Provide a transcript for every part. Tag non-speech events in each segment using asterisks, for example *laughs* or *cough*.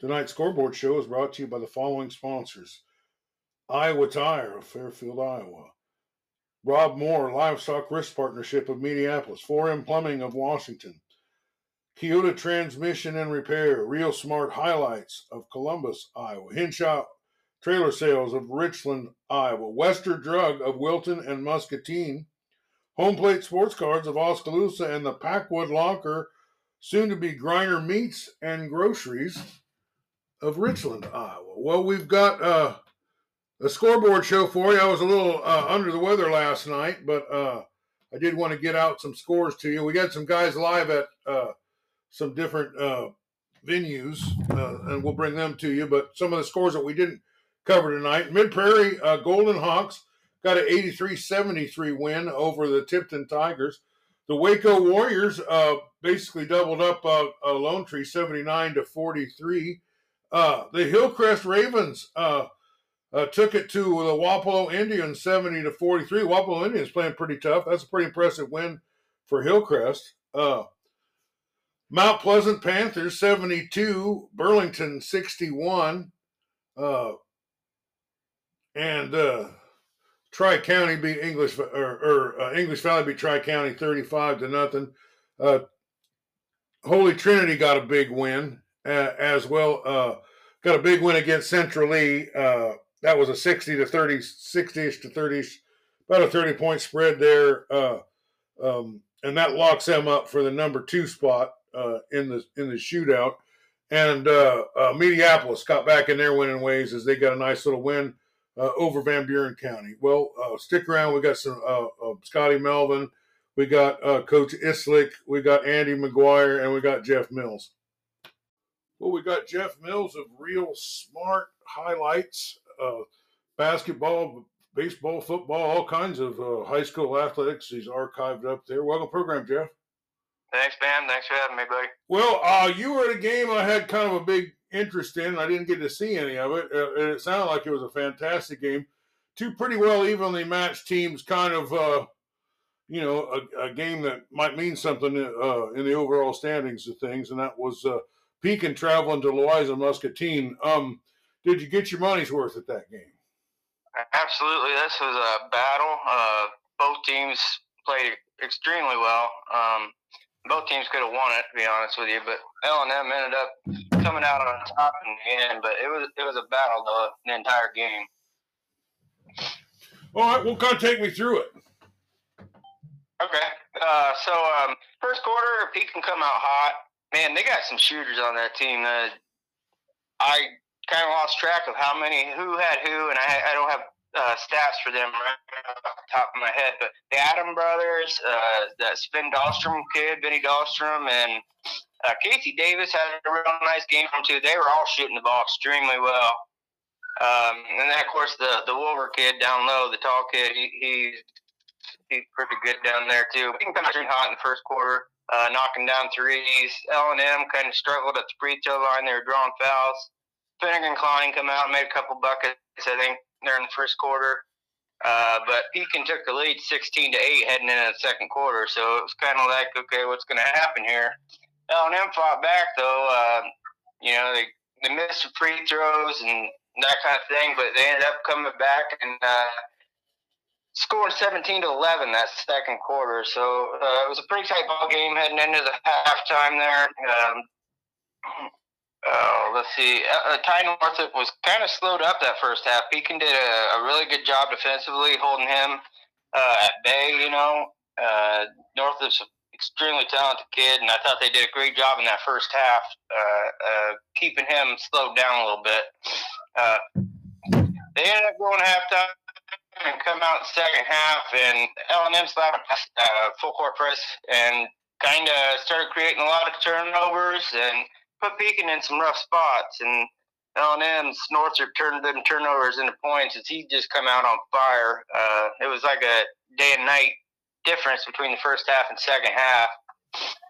Tonight's scoreboard show is brought to you by the following sponsors Iowa Tire of Fairfield, Iowa. Rob Moore, Livestock Risk Partnership of Minneapolis. 4M Plumbing of Washington. Keota Transmission and Repair. Real Smart Highlights of Columbus, Iowa. Hinshaw Trailer Sales of Richland, Iowa. Wester Drug of Wilton and Muscatine. Home Plate Sports Cards of Oskaloosa and the Packwood Locker, soon to be Griner Meats and Groceries of Richland, Iowa. Well, we've got uh, a scoreboard show for you. I was a little uh, under the weather last night, but uh, I did want to get out some scores to you. We got some guys live at uh, some different uh, venues, uh, and we'll bring them to you. But some of the scores that we didn't cover tonight Mid Prairie uh, Golden Hawks got an 83 73 win over the Tipton Tigers. The Waco Warriors basically doubled up uh, Lone Tree 79 to 43. The Hillcrest Ravens uh, took it to the Wapello Indians 70 to 43. Wapello Indians playing pretty tough. That's a pretty impressive win for Hillcrest. Uh, Mount Pleasant Panthers 72, Burlington 61. Uh, and uh, Tri County beat English or, or uh, English Valley beat Tri County 35 to nothing. Uh, Holy Trinity got a big win uh, as well. Uh, got a big win against Central Lee. Uh, that was a 60 to 30, 60ish to 30, about a 30 point spread there. Uh, um, and that locks them up for the number two spot in the in the shootout. And uh, uh Mediapolis got back in their winning ways as they got a nice little win uh, over Van Buren County. Well, stick around. We got some Scotty Melvin, we got Coach Eslick, we got Andy McGuire, and we got Jeff Mills. Well, we got Jeff Mills of Real Smart Highlights uh, basketball, baseball, football, all kinds of uh, high school athletics. He's archived up there. Welcome, program, Jeff. Thanks, man. Thanks for having me, buddy. Well, uh, you were at a game I had kind of a big interest in. I didn't get to see any of it, uh, and it sounded like it was a fantastic game. Two pretty well evenly matched teams, kind of, uh, you know, a, a, game that might mean something uh, in the overall standings of things, and that was uh, Pekin traveling to Louisa Muscatine. Um, did you get your money's worth at that game? Absolutely. This was a battle. Uh, both teams played extremely well. Um, both teams could have won it, to be honest with you, but L and M ended up coming out on top in the end. But it was it was a battle the, the entire game. All right, well, kind of take me through it. Okay, uh, so um, first quarter, Pekin come out hot. Man, they got some shooters on that team. Uh, I kind of lost track of how many, who had who, and I, I don't have uh, stats for them right off the top of my head. But the Adam brothers, uh, that Sven Dahlstrom kid, Benny Dahlstrom, and uh, Casey Davis had a real nice game from too. They were all shooting the ball extremely well. Um, and then of course the the Wolver kid down low, the tall kid, he, he's he's pretty good down there too. He can come out hot in the first quarter, uh, knocking down threes. L and M kind of struggled at the free throw line. They were drawing fouls. Finnegan Klein come out and made a couple buckets, I think, during the first quarter. Uh, but Pekin took the lead 16 to 8 heading into the second quarter. So it was kind of like, okay, what's going to happen here? L&M fought back, though. Uh, you know, they, they missed some free throws and that kind of thing, but they ended up coming back and uh, scoring 17 to 11 that second quarter. So uh, it was a pretty tight ball game heading into the halftime there. Um, uh, let's see. Uh, uh Ty Northup was kind of slowed up that first half. Pekin did a, a really good job defensively, holding him uh, at bay. You know, uh, Northup's an extremely talented kid, and I thought they did a great job in that first half, keeping him slowed down a little bit. They ended up going halftime and come out second half, and L and M slapped uh, full court press and kind of started creating a lot of turnovers and put Pekin in some rough spots, and L&M Northrop turned them turnovers into points as he just come out on fire. Uh, it was like a day and night difference between the first half and second half.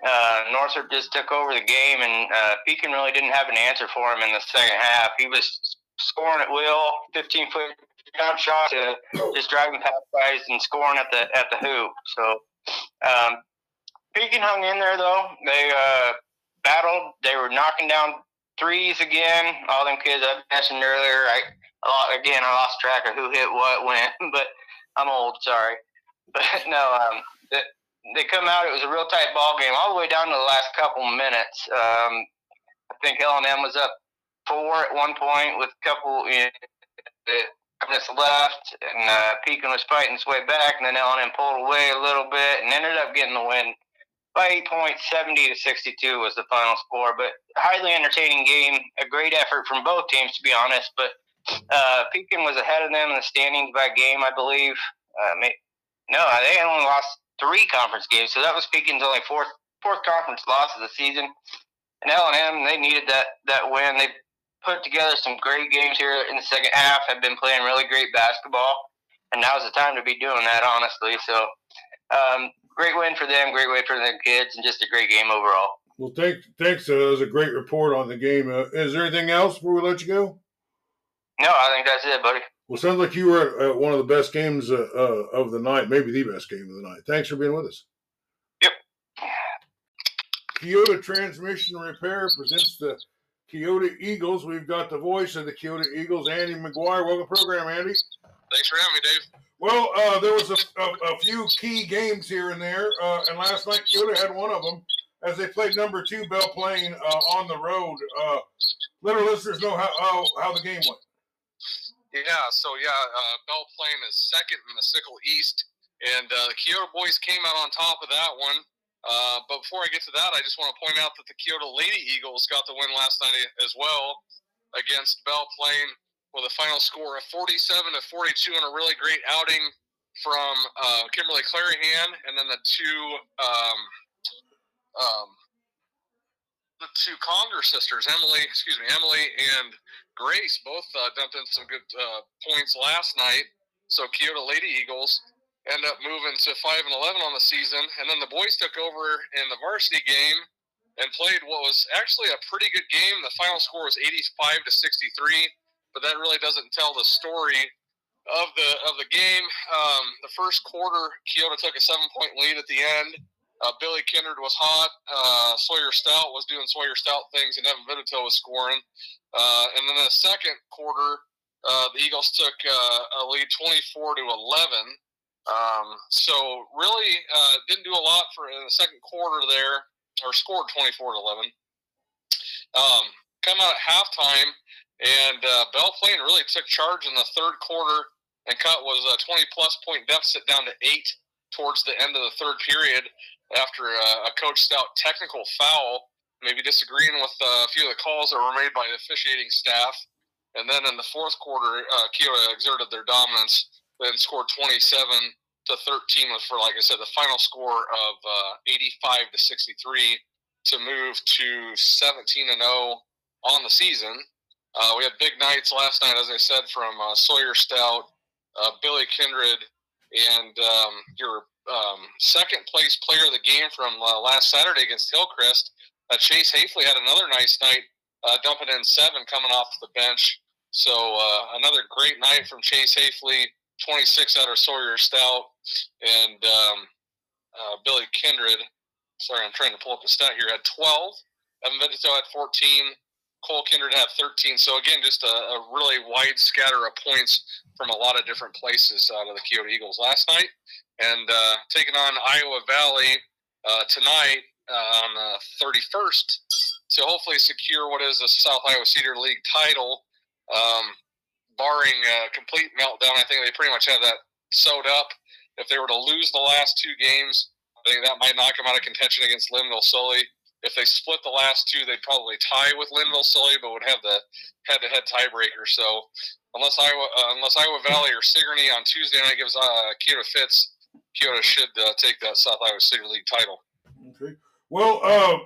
Uh, Northrop just took over the game, and uh, Pekin really didn't have an answer for him in the second half. He was scoring at will, 15 foot jump shot to just driving past guys and scoring at the at the hoop. So um, Pekin hung in there though. They uh, battled. They were knocking down threes again. All them kids I mentioned earlier. I again I lost track of who hit what when, *laughs* but I'm old. Sorry, but *laughs* no. Um, the, they come out. It was a real tight ball game all the way down to the last couple minutes. Um, I think L and M was up four at one point with a couple you know, minutes left, and uh, Pekin was fighting his way back, and then L and M pulled away a little bit and ended up getting the win by eight points. Seventy to sixty-two was the final score, but highly entertaining game. A great effort from both teams, to be honest. But uh, Pekin was ahead of them in the standings by game, I believe. Uh, no, they only lost three conference games. So that was Pekin's only fourth fourth conference loss of the season. And L and M they needed that that win. They put together some great games here in the second half. Have been playing really great basketball, and now's the time to be doing that. Honestly, so um, great win for them. Great win for the kids, and just a great game overall. Well, thanks. Thanks. Uh, that was a great report on the game. Uh, is there anything else before we let you go? No, I think that's it, buddy. Well, sounds like you were at, one of the best games uh, uh, of the night, maybe the best game of the night. Thanks for being with us. Yep. Keota Transmission Repair presents the Keota Eagles. We've got the voice of the Keota Eagles, Andy McGuire. Welcome to the program, Andy. Thanks for having me, Dave. Well, uh, there was a, a, a, few key games here and there, uh, and last night Keota had one of them as they played number two Belle Plaine uh, on the road. Uh, let our listeners know how, how, how the game went. Yeah, so yeah, uh, Belle Plaine is second in the Sickle East, and uh, the Keota boys came out on top of that one. Uh, but before I get to that, I just want to point out that the Keota Lady Eagles got the win last night as well against Belle Plaine with a final score of 47 to 42 and a really great outing from uh, Kimberly Clarihan, and then the two um, um, the two Conger sisters, Emily, excuse me, Emily and Grace, both uh, dumped in some good uh, points last night. So Keota Lady Eagles end up moving to five and eleven on the season, and then the boys took over in the varsity game and played what was actually a pretty good game. The final score was eighty-five to sixty-three, but that really doesn't tell the story of the of the game. Um, the first quarter, Keota took a seven-point lead at the end. Uh, Billy Kindred was hot. Uh, Sawyer Stout was doing Sawyer Stout things, and Evan Vitito was scoring. Uh, and then the second quarter, uh, the Eagles took uh, a lead 24 to 11. Um, so really uh, didn't do a lot for in the second quarter there, or scored 24 to 11. Um, come out at halftime, and Belle Plaine really took charge in the third quarter and cut was a 20 plus point deficit down to eight towards the end of the third period after a, a coach stout technical foul, maybe disagreeing with uh, a few of the calls that were made by the officiating staff. And then in the fourth quarter, uh, exerted their dominance, then scored 27 to 13 for, like I said, the final score of uh, 85 to 63 to move to 17 and 0 on the season. Uh, we had big nights last night, as I said, from uh, Sawyer Stout, uh, Billy Kindred, and um, your um, second place player of the game from uh, last Saturday against Hillcrest. Uh, Chase Hafley had another nice night, dumping in seven coming off the bench. So another great night from Chase Hafley, 26 out of Sawyer Stout, and um, uh, Billy Kindred. Sorry, I'm trying to pull up the stat here. Had 12. Evan Vitito had 14. Cole Kindred had 13. So again, just a, a, really wide scatter of points from a lot of different places out of the Keota Eagles last night and uh, taking on Iowa Valley uh, tonight uh, on the 31st to hopefully secure what is a South Iowa Cedar League title. Um, barring a complete meltdown, I think they pretty much have that sewed up. If they were to lose the last two games, I think that might knock them out of contention against Lynnville Sully. If they split the last two, they'd probably tie with Lynnville Sully, but would have the head-to-head tiebreaker. So, unless Iowa, uh, unless Iowa Valley or Sigourney on Tuesday night gives uh, Keota fits, Keota should uh, take that South Iowa Cedar League title. Okay. Well, uh,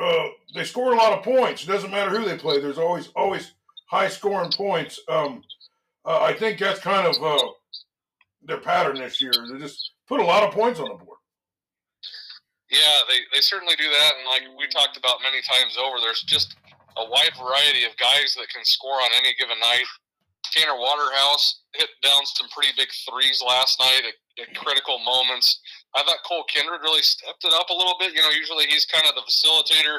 uh, they scored a lot of points. It doesn't matter who they play. There's always always high scoring points. Um, uh, I think that's kind of uh, their pattern this year. They just put a lot of points on the board. Yeah, they, they certainly do that. And like we talked about many times over, there's just a wide variety of guys that can score on any given night. Tanner Waterhouse hit down some pretty big threes last night at critical moments. I thought Cole Kindred really stepped it up a little bit. You know, usually he's kind of the facilitator,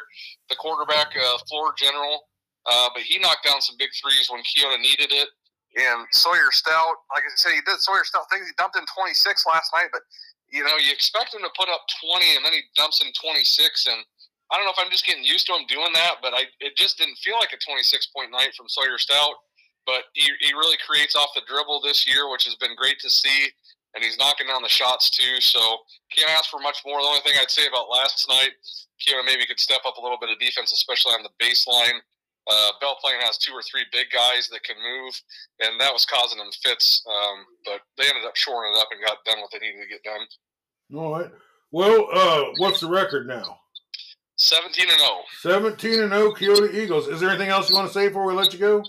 the quarterback, uh, floor general, uh, but he knocked down some big threes when Keota needed it. And Sawyer Stout, like I said, he did Sawyer Stout things. He dumped in 26 last night, but you know, you expect him to put up 20 and then he dumps in 26 and I don't know if I'm just getting used to him doing that, but I it just didn't feel like a 26 point night from Sawyer Stout. But he, he really creates off the dribble this year, which has been great to see. And he's knocking down the shots too. So can't ask for much more. The only thing I'd say about last night, Keota maybe could step up a little bit of defense, especially on the baseline. Uh, Belle Plaine has two or three big guys that can move, and that was causing them fits. Um, but they ended up shoring it up and got done what they needed to get done. All right. Well, uh, what's the record now? 17 and 0. 17 and 0 Keota Eagles. Is there anything else you want to say before we let you go?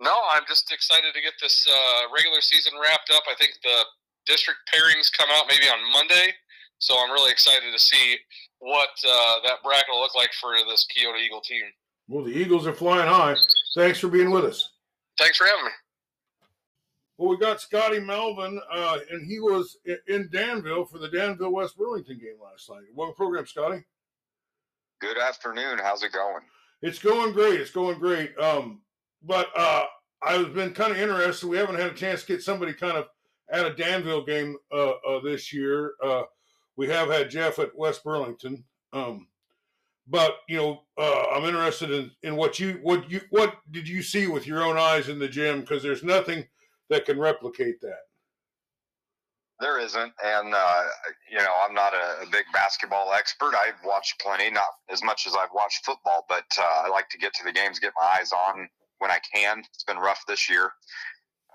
No, I'm just excited to get this uh, regular season wrapped up. I think the district pairings come out maybe on Monday, so I'm really excited to see what uh, that bracket will look like for this Keota Eagle team. Well, the Eagles are flying high. Thanks for being with us. Thanks for having me. Well, we got Scotty Melvin, uh, and he was in Danville for the Danville West Burlington game last night. What program, Scotty? Good afternoon. How's it going? It's going great. It's going great. Um, but uh, I've been kind of interested. We haven't had a chance to get somebody kind of at a Danville game uh, uh, this year. Uh, we have had Jeff at West Burlington. Um, but you know, uh, I'm interested in, in what you what you what did you see with your own eyes in the gym? Because there's nothing that can replicate that. There isn't, and uh, you know, I'm not a, a, big basketball expert. I've watched plenty, not as much as I've watched football, but uh, I like to get to the games, get my eyes on when I can. It's been rough this year,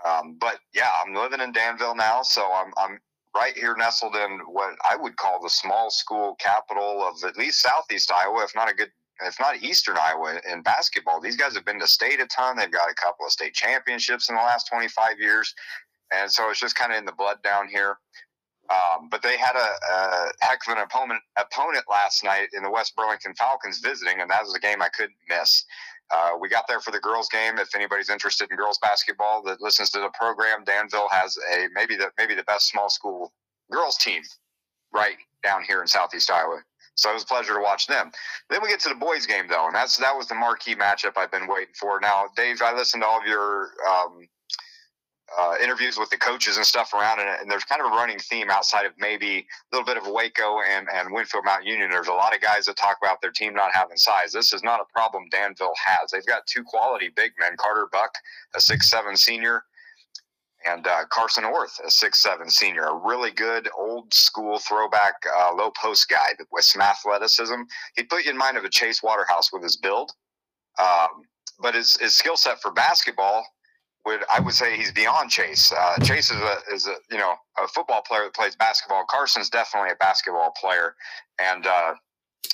um, but yeah, I'm living in Danville now, so I'm I'm right here nestled in what I would call the small school capital of at least southeast Iowa, if not a good if not Eastern Iowa in basketball. These guys have been to state a ton. They've got a couple of state championships in the last 25 years and so it's just kind of in the blood down here. Um, but they had a, a, heck of an opponent opponent last night in the West Burlington Falcons visiting, and that was a game I couldn't miss. Uh, we got there for the girls' game. If anybody's interested in girls basketball that listens to the program, Danville has a maybe the maybe the best small school girls team right down here in Southeast Iowa. So it was a pleasure to watch them. Then we get to the boys' game though, and that's that was the marquee matchup I've been waiting for. Now, Dave, I listened to all of your um, uh, interviews with the coaches and stuff around it, and there's kind of a running theme outside of maybe a little bit of Waco and, and Winfield Mount Union. There's a lot of guys that talk about their team not having size. This is not a problem Danville has. They've got two quality big men, Carter Buck, a six-seven senior, and uh, Carson Orth, a six-seven senior, a really good old school throwback uh, low post guy with some athleticism. He'd put you in mind of a Chase Waterhouse with his build. Um, but his, his skill set for basketball would I would say he's beyond Chase. Uh, Chase is a is a you know a football player that plays basketball. Carson's definitely a basketball player, and uh,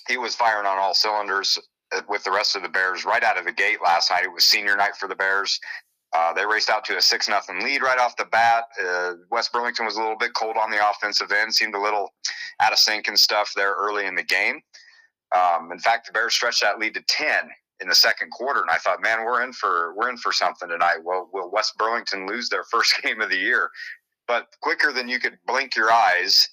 he was firing on all cylinders uh, with the rest of the Bears right out of the gate last night. It was senior night for the Bears. Uh, they raced out to a six nothing lead right off the bat. Uh, West Burlington was a little bit cold on the offensive end, seemed a little out of sync and stuff there early in the game. Um, in fact, the Bears stretched that lead to ten in the second quarter, and I thought, man, we're in for we're in for something tonight. Well, will West Burlington lose their *laughs* first game of the year? But quicker than you could blink your eyes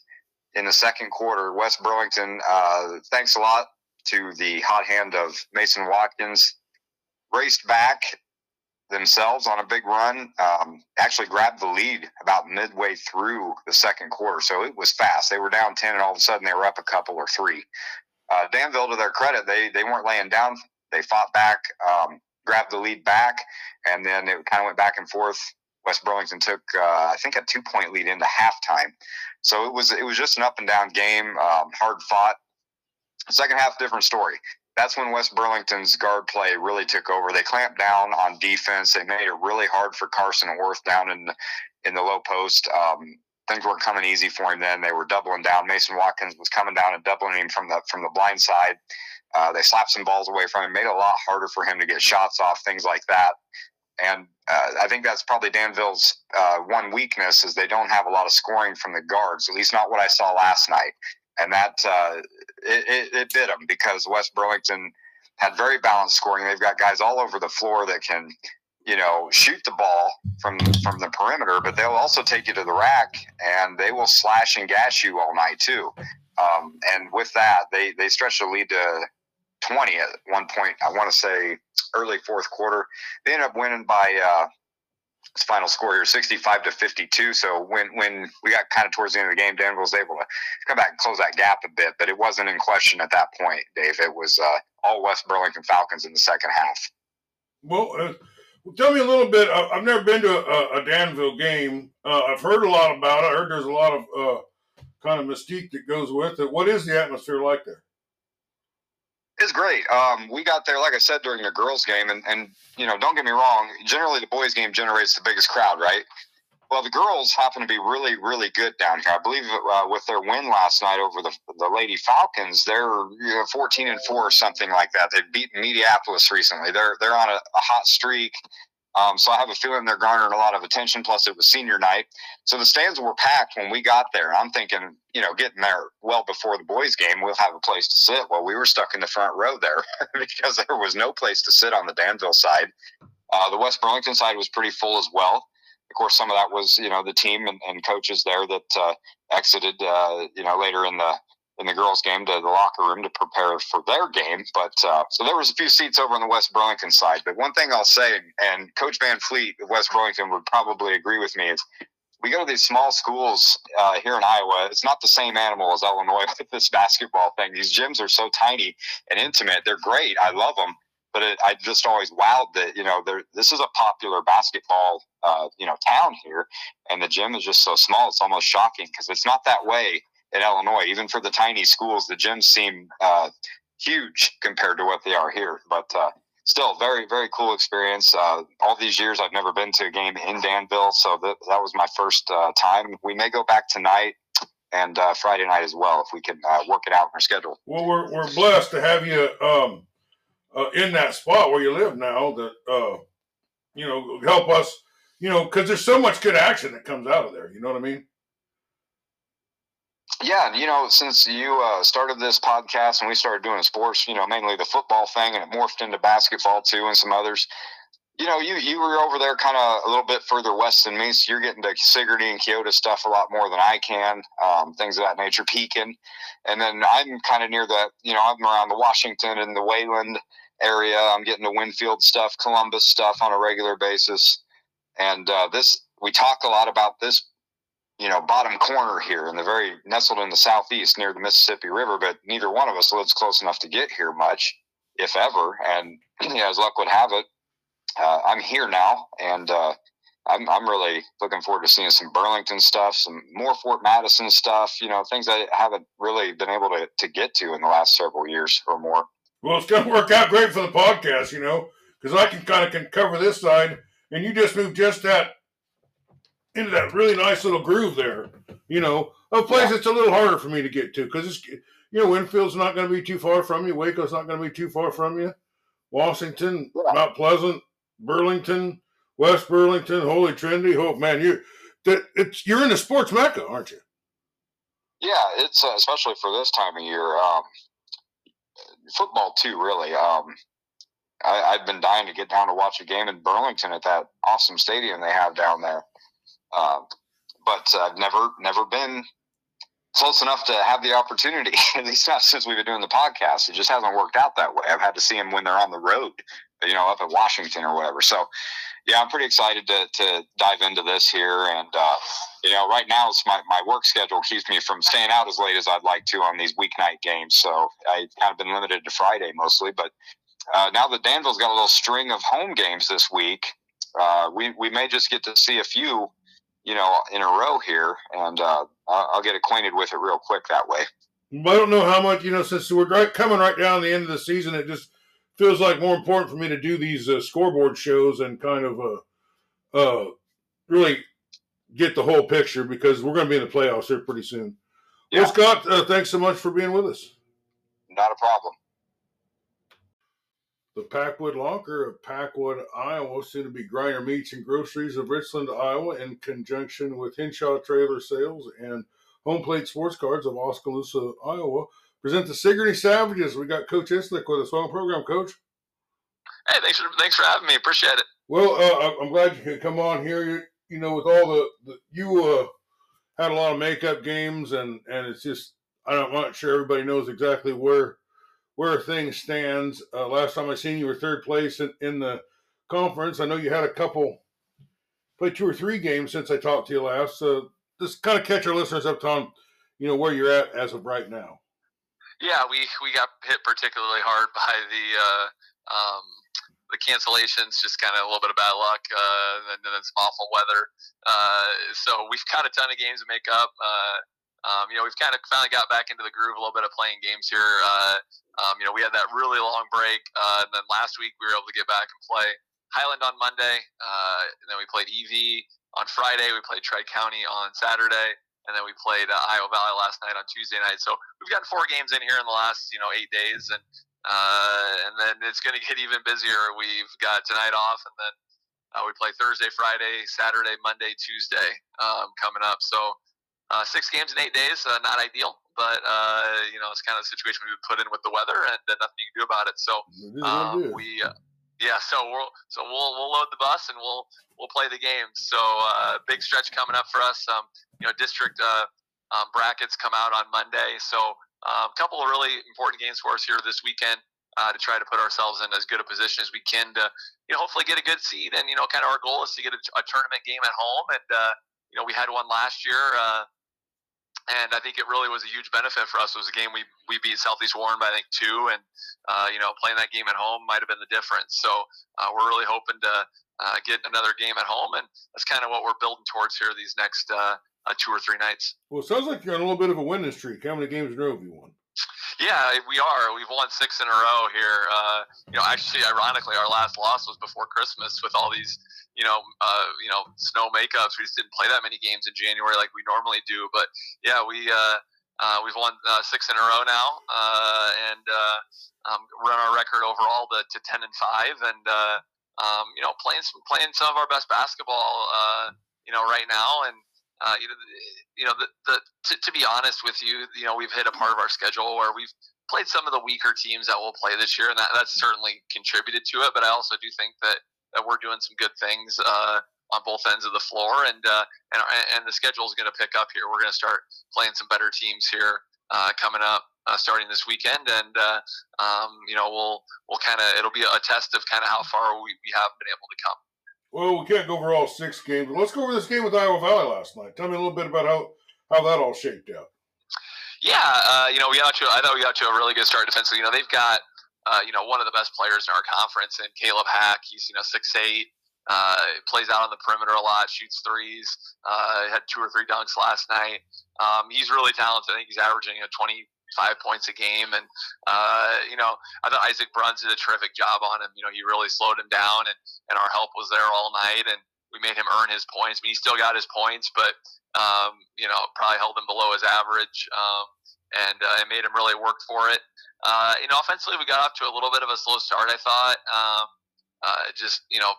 in the second quarter, West Burlington, uh, thanks a lot to the hot hand of Mason Watkins, raced back themselves on a big run. Um, actually grabbed the lead about midway through the second quarter, so it was fast. They were down ten, and all of a sudden they were up a couple or three. Uh, Danville, to their credit, they they weren't laying down they fought back, um, grabbed the lead back, and then it kind of went back and forth. West Burlington took, uh, I think, a two point lead into halftime. So it was it was just an up and down game, um, hard fought. Second half, different story. That's when West Burlington's guard play really took over. They clamped down on defense. They made it really hard for Carson Orth down in in the low post. Um, things weren't coming easy for him then. They were doubling down. Mason Watkins was coming down and doubling him from the from the blind side. Uh, they slapped some balls away from him, made it a lot harder for him to get shots off, things like that. And uh, I think that's probably Danville's uh, one weakness is they don't have a lot of scoring from the guards, at least not what I saw last night. And that uh, it, it, it bit them because West Burlington had very balanced scoring. They've got guys all over the floor that can you know, shoot the ball from from the perimeter, but they'll also take you to the rack and they will slash and gash you all night too. Um, and with that, they they stretch the lead to 20 at one point. I want to say early fourth quarter. They ended up winning by uh, final score here, 65 to 52. So when when we got kind of towards the end of the game, Denver was able to come back and close that gap a bit, but it wasn't in question at that point, Dave. It was uh, all West Burlington Falcons in the second half. Well, uh, tell me a little bit. I've never been to a, a Danville game. Uh, I've heard a lot about it. I heard there's a lot of uh, kind of mystique that goes with it. What is the atmosphere like there? It's great. Um, we got there, like I said, during the girls' game, and, and you know, don't get me wrong. Generally, the boys' game generates the biggest crowd, right? Well, the girls happen to be really, really good down here. I believe uh, with their win last night over the the Lady Falcons, they're you know, 14 and four or something like that. They've beaten Mediapolis recently. They're they're on a, a hot streak. Um, so I have a feeling they're garnering a lot of attention. Plus, it was senior night, so the stands were packed when we got there. I'm thinking, you know, getting there well before the boys' game, we'll have a place to sit. Well, we were stuck in the front row there *laughs* because there was no place to sit on the Danville side. Uh, the West Burlington side was pretty full as well. Of course, some of that was, you know, the team and, and coaches there that uh, exited, uh, you know, later in the in the girls' game to the locker room to prepare for their game. But uh, so there was a few seats over on the West Burlington side. But one thing I'll say, and Coach Van Fleet of West Burlington would probably agree with me, is we go to these small schools uh, here in Iowa. It's not the same animal as Illinois *laughs* with this basketball thing. These gyms are so tiny and intimate. They're great. I love them. But it, I just always wowed that you know this is a popular basketball uh, you know town here, and the gym is just so small. It's almost shocking because it's not that way in Illinois. Even for the tiny schools, the gyms seem uh, huge compared to what they are here. But uh, still, very very cool experience. Uh, all these years, I've never been to a game in Danville, so that that was my first uh, time. We may go back tonight and uh, Friday night as well if we can uh, work it out in our schedule. Well, we're we're blessed to have you um, in that spot where you live now. That you know help us. You know, because there's so much good action that comes out of there. You know what I mean? Yeah, you know, since you uh, started this podcast and we started doing sports, you know, mainly the football thing, and it morphed into basketball too, and some others. You know, you you were over there kind of a little bit further west than me, so you're getting to Sigourney and Keota stuff a lot more than I can, um, things of that nature, Pekin, and then I'm kind of near the, you know, I'm around the Washington and the Wayland area. I'm getting the Winfield stuff, Columbus stuff on a regular basis, and uh, this we talk a lot about this you know, bottom corner here in the very nestled in the southeast near the Mississippi River, but neither one of us lives close enough to get here much, if ever. And *clears throat* you know, as luck would have it, uh, I'm here now, and uh, I'm I'm really looking forward to seeing some Burlington stuff, some more Fort Madison stuff. You know, things I haven't really been able to to get to in the last several years or more. Well, it's going to work out great for the podcast, you know, because I can kind of can cover this side, and you just moved just that into that really nice little groove there. You know, a place that's a little harder for me to get to because it's you know Winfield's not going to be too far from you. Waco's not going to be too far from you. Washington, yeah. Mount Pleasant, Burlington, West Burlington, Holy Trinity. Hope, man, you that it's you're in the sports mecca, aren't you? Yeah, it's uh, especially for this time of year. Um, football too, really. Um, I, have been dying to get down to watch a game in Burlington at that awesome stadium they have down there. Uh, but I've never never been close enough to have the opportunity. *laughs* At least not since we've been doing the podcast. It just hasn't worked out that way. I've had to see them when they're on the road, you know, up at Washington or whatever. So, yeah, I'm pretty excited to, to dive into this here. And, uh, you know, right now it's my, my work schedule keeps me from staying out as late as I'd like to on these weeknight games. So I've kind of been limited to Friday mostly. But uh, now that Danville's got a little string of home games this week, uh, we, we may just get to see a few you know, in a row here, and uh, I'll get acquainted with it real quick that way. I don't know how much, you know, since we're right, coming right down the end of the season, it just feels like more important for me to do these uh, scoreboard shows and kind of uh, uh, really get the whole picture because we're going to be in the playoffs here pretty soon. Yeah. Well, Scott, uh, thanks so much for being with us. Not a problem. The Packwood Locker of Packwood, Iowa, soon to be Griner Meats and Groceries of Richland, Iowa, in conjunction with Henshaw Trailer Sales and Home Plate Sports Cards of Oskaloosa, Iowa, present the Sigourney Savages. We got Coach Eslick with us on the program, Coach. Hey, thanks for thanks for having me. Appreciate it. Well, uh, I'm glad you could come on here. You, you know, with all the, the you uh, had a lot of makeup games, and and it's just I'm not sure everybody knows exactly where where things stands. Uh, last time I seen you were third place in, in the conference. I know you had a couple, played two or three games since I talked to you last. So just kind of catch our listeners up on, you know, where you're at as of right now. Yeah, we we got hit particularly hard by the uh, um, the cancellations, just kind of a little bit of bad luck, uh, and, then some awful weather. Uh, so we've got a ton of games to make up. Uh, um, you know, we've kind of finally got back into the groove a little bit of playing games here. Uh, um, you know, we had that really long break, uh, and then last week we were able to get back and play Highland on Monday, uh, and then we played EV on Friday. We played Tri County on Saturday, and then we played uh, Iowa Valley last night on Tuesday night. So we've gotten four games in here in the last you know eight days, and uh, and then it's going to get even busier. We've got tonight off, and then uh, we play Thursday, Friday, Saturday, Monday, Tuesday um, coming up. So uh, six games in eight days, uh, not ideal, but uh, you know it's kind of the situation we would put in with the weather, and nothing you can do about it. So um, we, uh, yeah, so we'll so we'll we'll load the bus and we'll we'll play the game. So uh, big stretch coming up for us. Um, you know, district uh, um, brackets come out on Monday, so a um, couple of really important games for us here this weekend. Uh, to try to put ourselves in as good a position as we can to, you know, hopefully get a good seed. And you know, kind of our goal is to get a, a tournament game at home. And uh, you know, we had one last year. Uh, and I think it really was a huge benefit for us. It was a game we, we beat Southeast Warren by I think two, and uh, you know playing that game at home might have been the difference. So uh, we're really hoping to uh, get another game at home, and that's kind of what we're building towards here these next uh, uh, two or three nights. Well, it sounds like you're on a little bit of a winning streak. How many games in a row have you won? Yeah, we are. We've won six in a row here. Uh, you know, actually, ironically, our last loss was before Christmas with all these, you know, uh, you know, snow makeups. We just didn't play that many games in January like we normally do. But yeah, we uh, uh, we've won uh, six in a row now, uh, and um, run our record overall to, to ten and five, and um, you know, playing some, playing some of our best basketball, you know, right now, and uh, you know, you know, the, the to, to, be honest with you, you know, we've hit a part of our schedule where we've played some of the weaker teams that we'll play this year, and that, that's certainly contributed to it. But I also do think that that we're doing some good things uh, on both ends of the floor, and uh, and and the schedule is going to pick up here. We're going to start playing some better teams here uh, coming up. Uh, starting this weekend, and uh, um, you know we'll we'll kind of it'll be a test of kind of how far we, we have been able to come. Well, we can't go over all six games, but let's go over this game with Iowa Valley last night. Tell me a little bit about how, how that all shaped out. Yeah, uh, you know, we got to. I thought we got to a really good start defensively. You know, they've got uh, you know one of the best players in our conference, and Caleb Hack. He's you know six eight. Uh, plays out on the perimeter a lot, shoots threes. Uh, had two or three dunks last night. Um, he's really talented. I think he's averaging a 20 five points a game. And, uh, you know, I thought Isaac Bruns did a terrific job on him. You know, he really slowed him down, and, and our help was there all night. And we made him earn his points. I mean, he still got his points, but, um, you know, probably held him below his average. Um, and uh, it made him really work for it. Uh, you know, offensively, we got off to a little bit of a slow start, I thought. Um, uh, just, you know,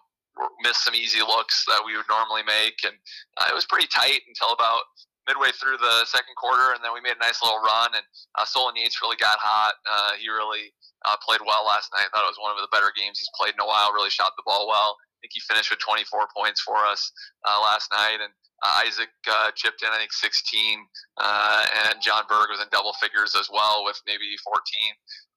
missed some easy looks that we would normally make. And uh, it was pretty tight until about midway through the second quarter, and then we made a nice little run. And uh, Solon Yates really got hot. Uh, he really uh, played well last night. I thought it was one of the better games he's played in a while. Really shot the ball well. I think he finished with 24 points for us uh, last night, and uh, Isaac uh, chipped in I think 16, uh, and John Berg was in double figures as well with maybe 14.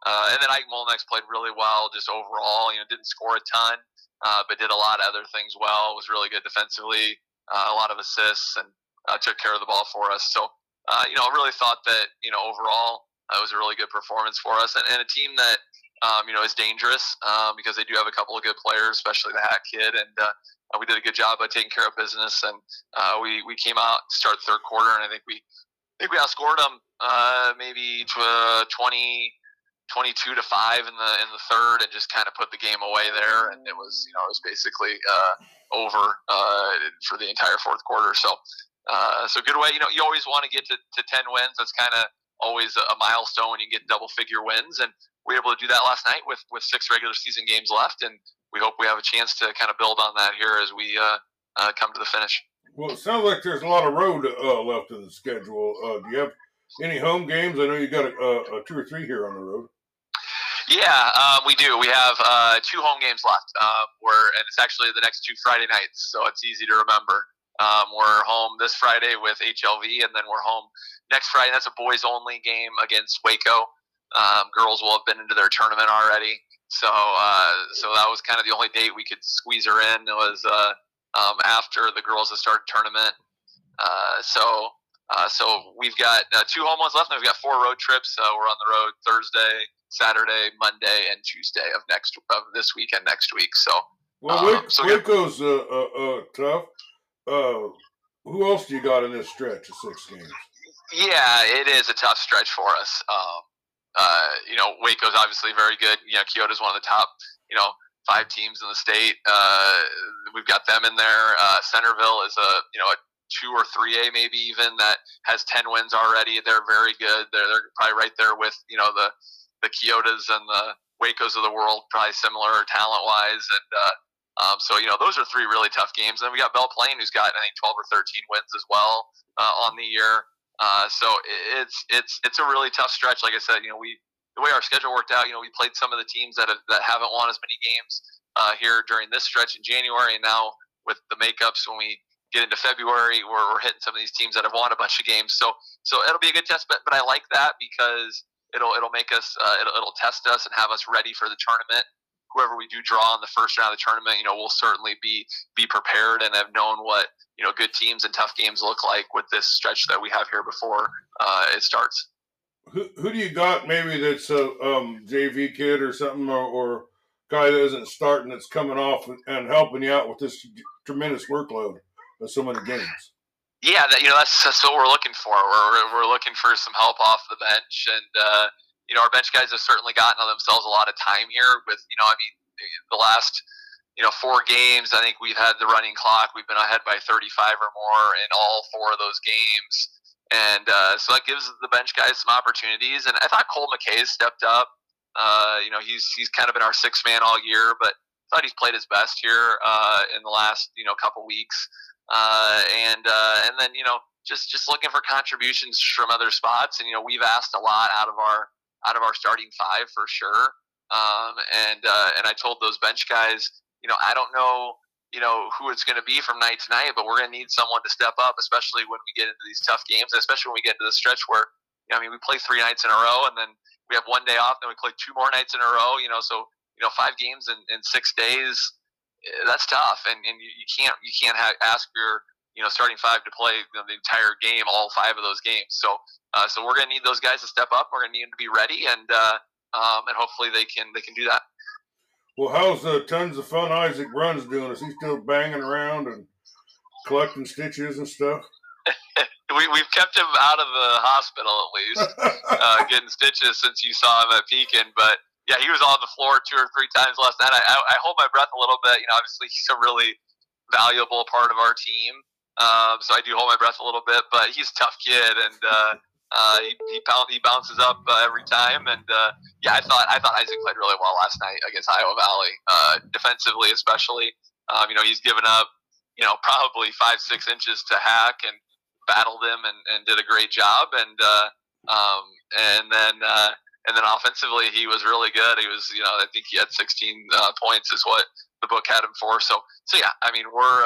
Uh, and then Ike Molnex played really well, just overall. You know, didn't score a ton, uh, but did a lot of other things well. Was really good defensively, uh, a lot of assists, and uh, took care of the ball for us. So, uh, you know, I really thought that, you know, overall, uh, it was a really good performance for us and, and a team that, um, you know, is dangerous um, because they do have a couple of good players, especially the Hack kid. And uh, we did a good job of taking care of business. And uh, we, we came out, to start third quarter, and I think we, I think we outscored them uh, maybe to, uh, 20, 22 to 5 in the in the third and just kind of put the game away there and it was you know it was basically uh, over uh, for the entire fourth quarter so uh, so good way. You know, you always want to get to, to ten wins. That's kind of always a milestone when you get double figure wins, and we were able to do that last night with with six regular season games left, and we hope we have a chance to kind of build on that here as we uh, uh, come to the finish. Well, it sounds like there's a lot of road uh, left in the schedule. Uh, do you have any home games? I know you got a, a, two or three here on the road. Yeah, um, we do. We have uh, two home games left. Um, we're and it's actually the next two Friday nights, so it's easy to remember. Um, we're home this Friday with HLV, and then we're home next Friday. That's a boys only game against Waco. Um, girls will have been into their tournament already, so uh, so that was kind of the only date we could squeeze her in. It was uh, um, after the girls have started tournament. Uh, so uh, so we've got uh, two home ones left, and we've got four road trips. So we're on the road Thursday, Saturday, Monday, and Tuesday of next of this week and next week. So well, so Waco's uh, tough. Uh, who else do you got in this stretch of six games? Yeah, it is a tough stretch for us. Um, uh, you know, Waco's obviously very good. You know, Keota's one of the top, you know, five teams in the state. Uh, we've got them in there. Uh, Centerville is a, you know, a two or three A maybe even that has ten wins already. They're very good. They're they're probably right there with you know the the Keotas and the Wacos of the world, probably similar talent wise. And uh, um, so, you know, those are three really tough games. And then we got Belle Plaine, who's got, I think, 12 or 13 wins as well uh, on the year. Uh, so it's it's it's a really tough stretch. Like I said, you know, we the way our schedule worked out, you know, we played some of the teams that have, that haven't won as many games uh, here during this stretch in January, and now with the makeups when we get into February, we're, we're hitting some of these teams that have won a bunch of games. So so it'll be a good test. But but I like that because it'll it'll make us uh, it'll, it'll test us and have us ready for the tournament whoever we do draw in the first round of the tournament, you know, we'll certainly be be prepared and have known what you know good teams and tough games look like with this stretch that we have here before uh, it starts. Who, who do you got? Maybe that's a um, JV kid or something, or, or guy that isn't starting that's coming off and helping you out with this tremendous workload of so many games. Yeah, that you know that's that's what we're looking for. We're we're looking for some help off the bench and. Uh, you know, our bench guys have certainly gotten on themselves a lot of time here. With you know, I mean, the last you know four games, I think we've had the running clock. We've been ahead by 35 or more in all four of those games, and uh, so that gives the bench guys some opportunities. And I thought Cole McKay stepped up. Uh, you know, he's he's kind of been our sixth man all year, but I thought he's played his best here uh, in the last you know couple weeks. Uh, and uh, and then you know just just looking for contributions from other spots. And you know we've asked a lot out of our out of our starting five for sure. Um, and uh, and I told those bench guys, you know, I don't know, you know, who it's going to be from night to night, but we're going to need someone to step up, especially when we get into these tough games, especially when we get into the stretch where, you know, I mean, we play three nights in a row, and then we have one day off, then we play two more nights in a row. You know, so you know, five games in, in six days, eh, that's tough, and and you, you can't you can't ask your you know starting five to play you know, the entire game, all five of those games. So uh, so we're going to need those guys to step up. We're going to need them to be ready, and uh, um, and hopefully they can they can do that. Well, how's the tons of fun Isaac Bruns doing? Is he still banging around and collecting stitches and stuff? *laughs* we, we've kept him out of the hospital at least, uh, *laughs* getting stitches since you saw him at Pekin. But yeah, he was on the floor two or three times last night. I, I, I hold my breath a little bit. You know, obviously he's a really valuable part of our team. Um, so I do hold my breath a little bit, but he's a tough kid, and uh, uh, he, he, he bounces up uh, every time, and uh, yeah, I thought I thought Isaac played really well last night against Iowa Valley, uh, defensively especially. Um, you know, he's given up, you know, probably five six inches to hack and battled him and, and did a great job, and uh, um, and then and then offensively he was really good. He was, you know, I think he had 16 uh, points is what the book had him for. So so yeah, I mean we're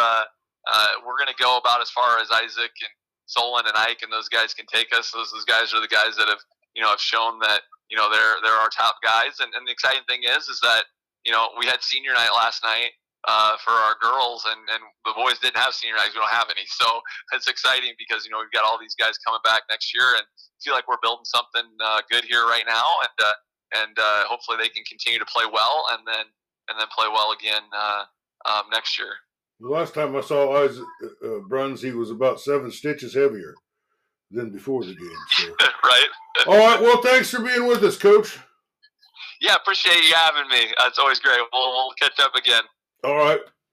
uh, we're going to go about as far as Isaac and Solon and Ike and those guys can take us. Those, those guys are the guys that have you know have shown that you know they're they're our top guys. And, and the exciting thing is is that you know we had senior night last night uh, for our girls, and, and the boys didn't have senior nights. We don't have any, *laughs* so it's exciting because you know we've got all these guys coming back next year, and feel like we're building something uh, good here right now, and uh, and uh, hopefully they can continue to play well, and then and then play well again uh, um, next year. The last time I saw Isaac uh, uh, Bruns, he was about seven stitches heavier than before the game. So. *laughs* right. All right. Well, thanks for being with us, Coach. Yeah, appreciate you having me. It's always great. We'll, we'll catch up again. All right.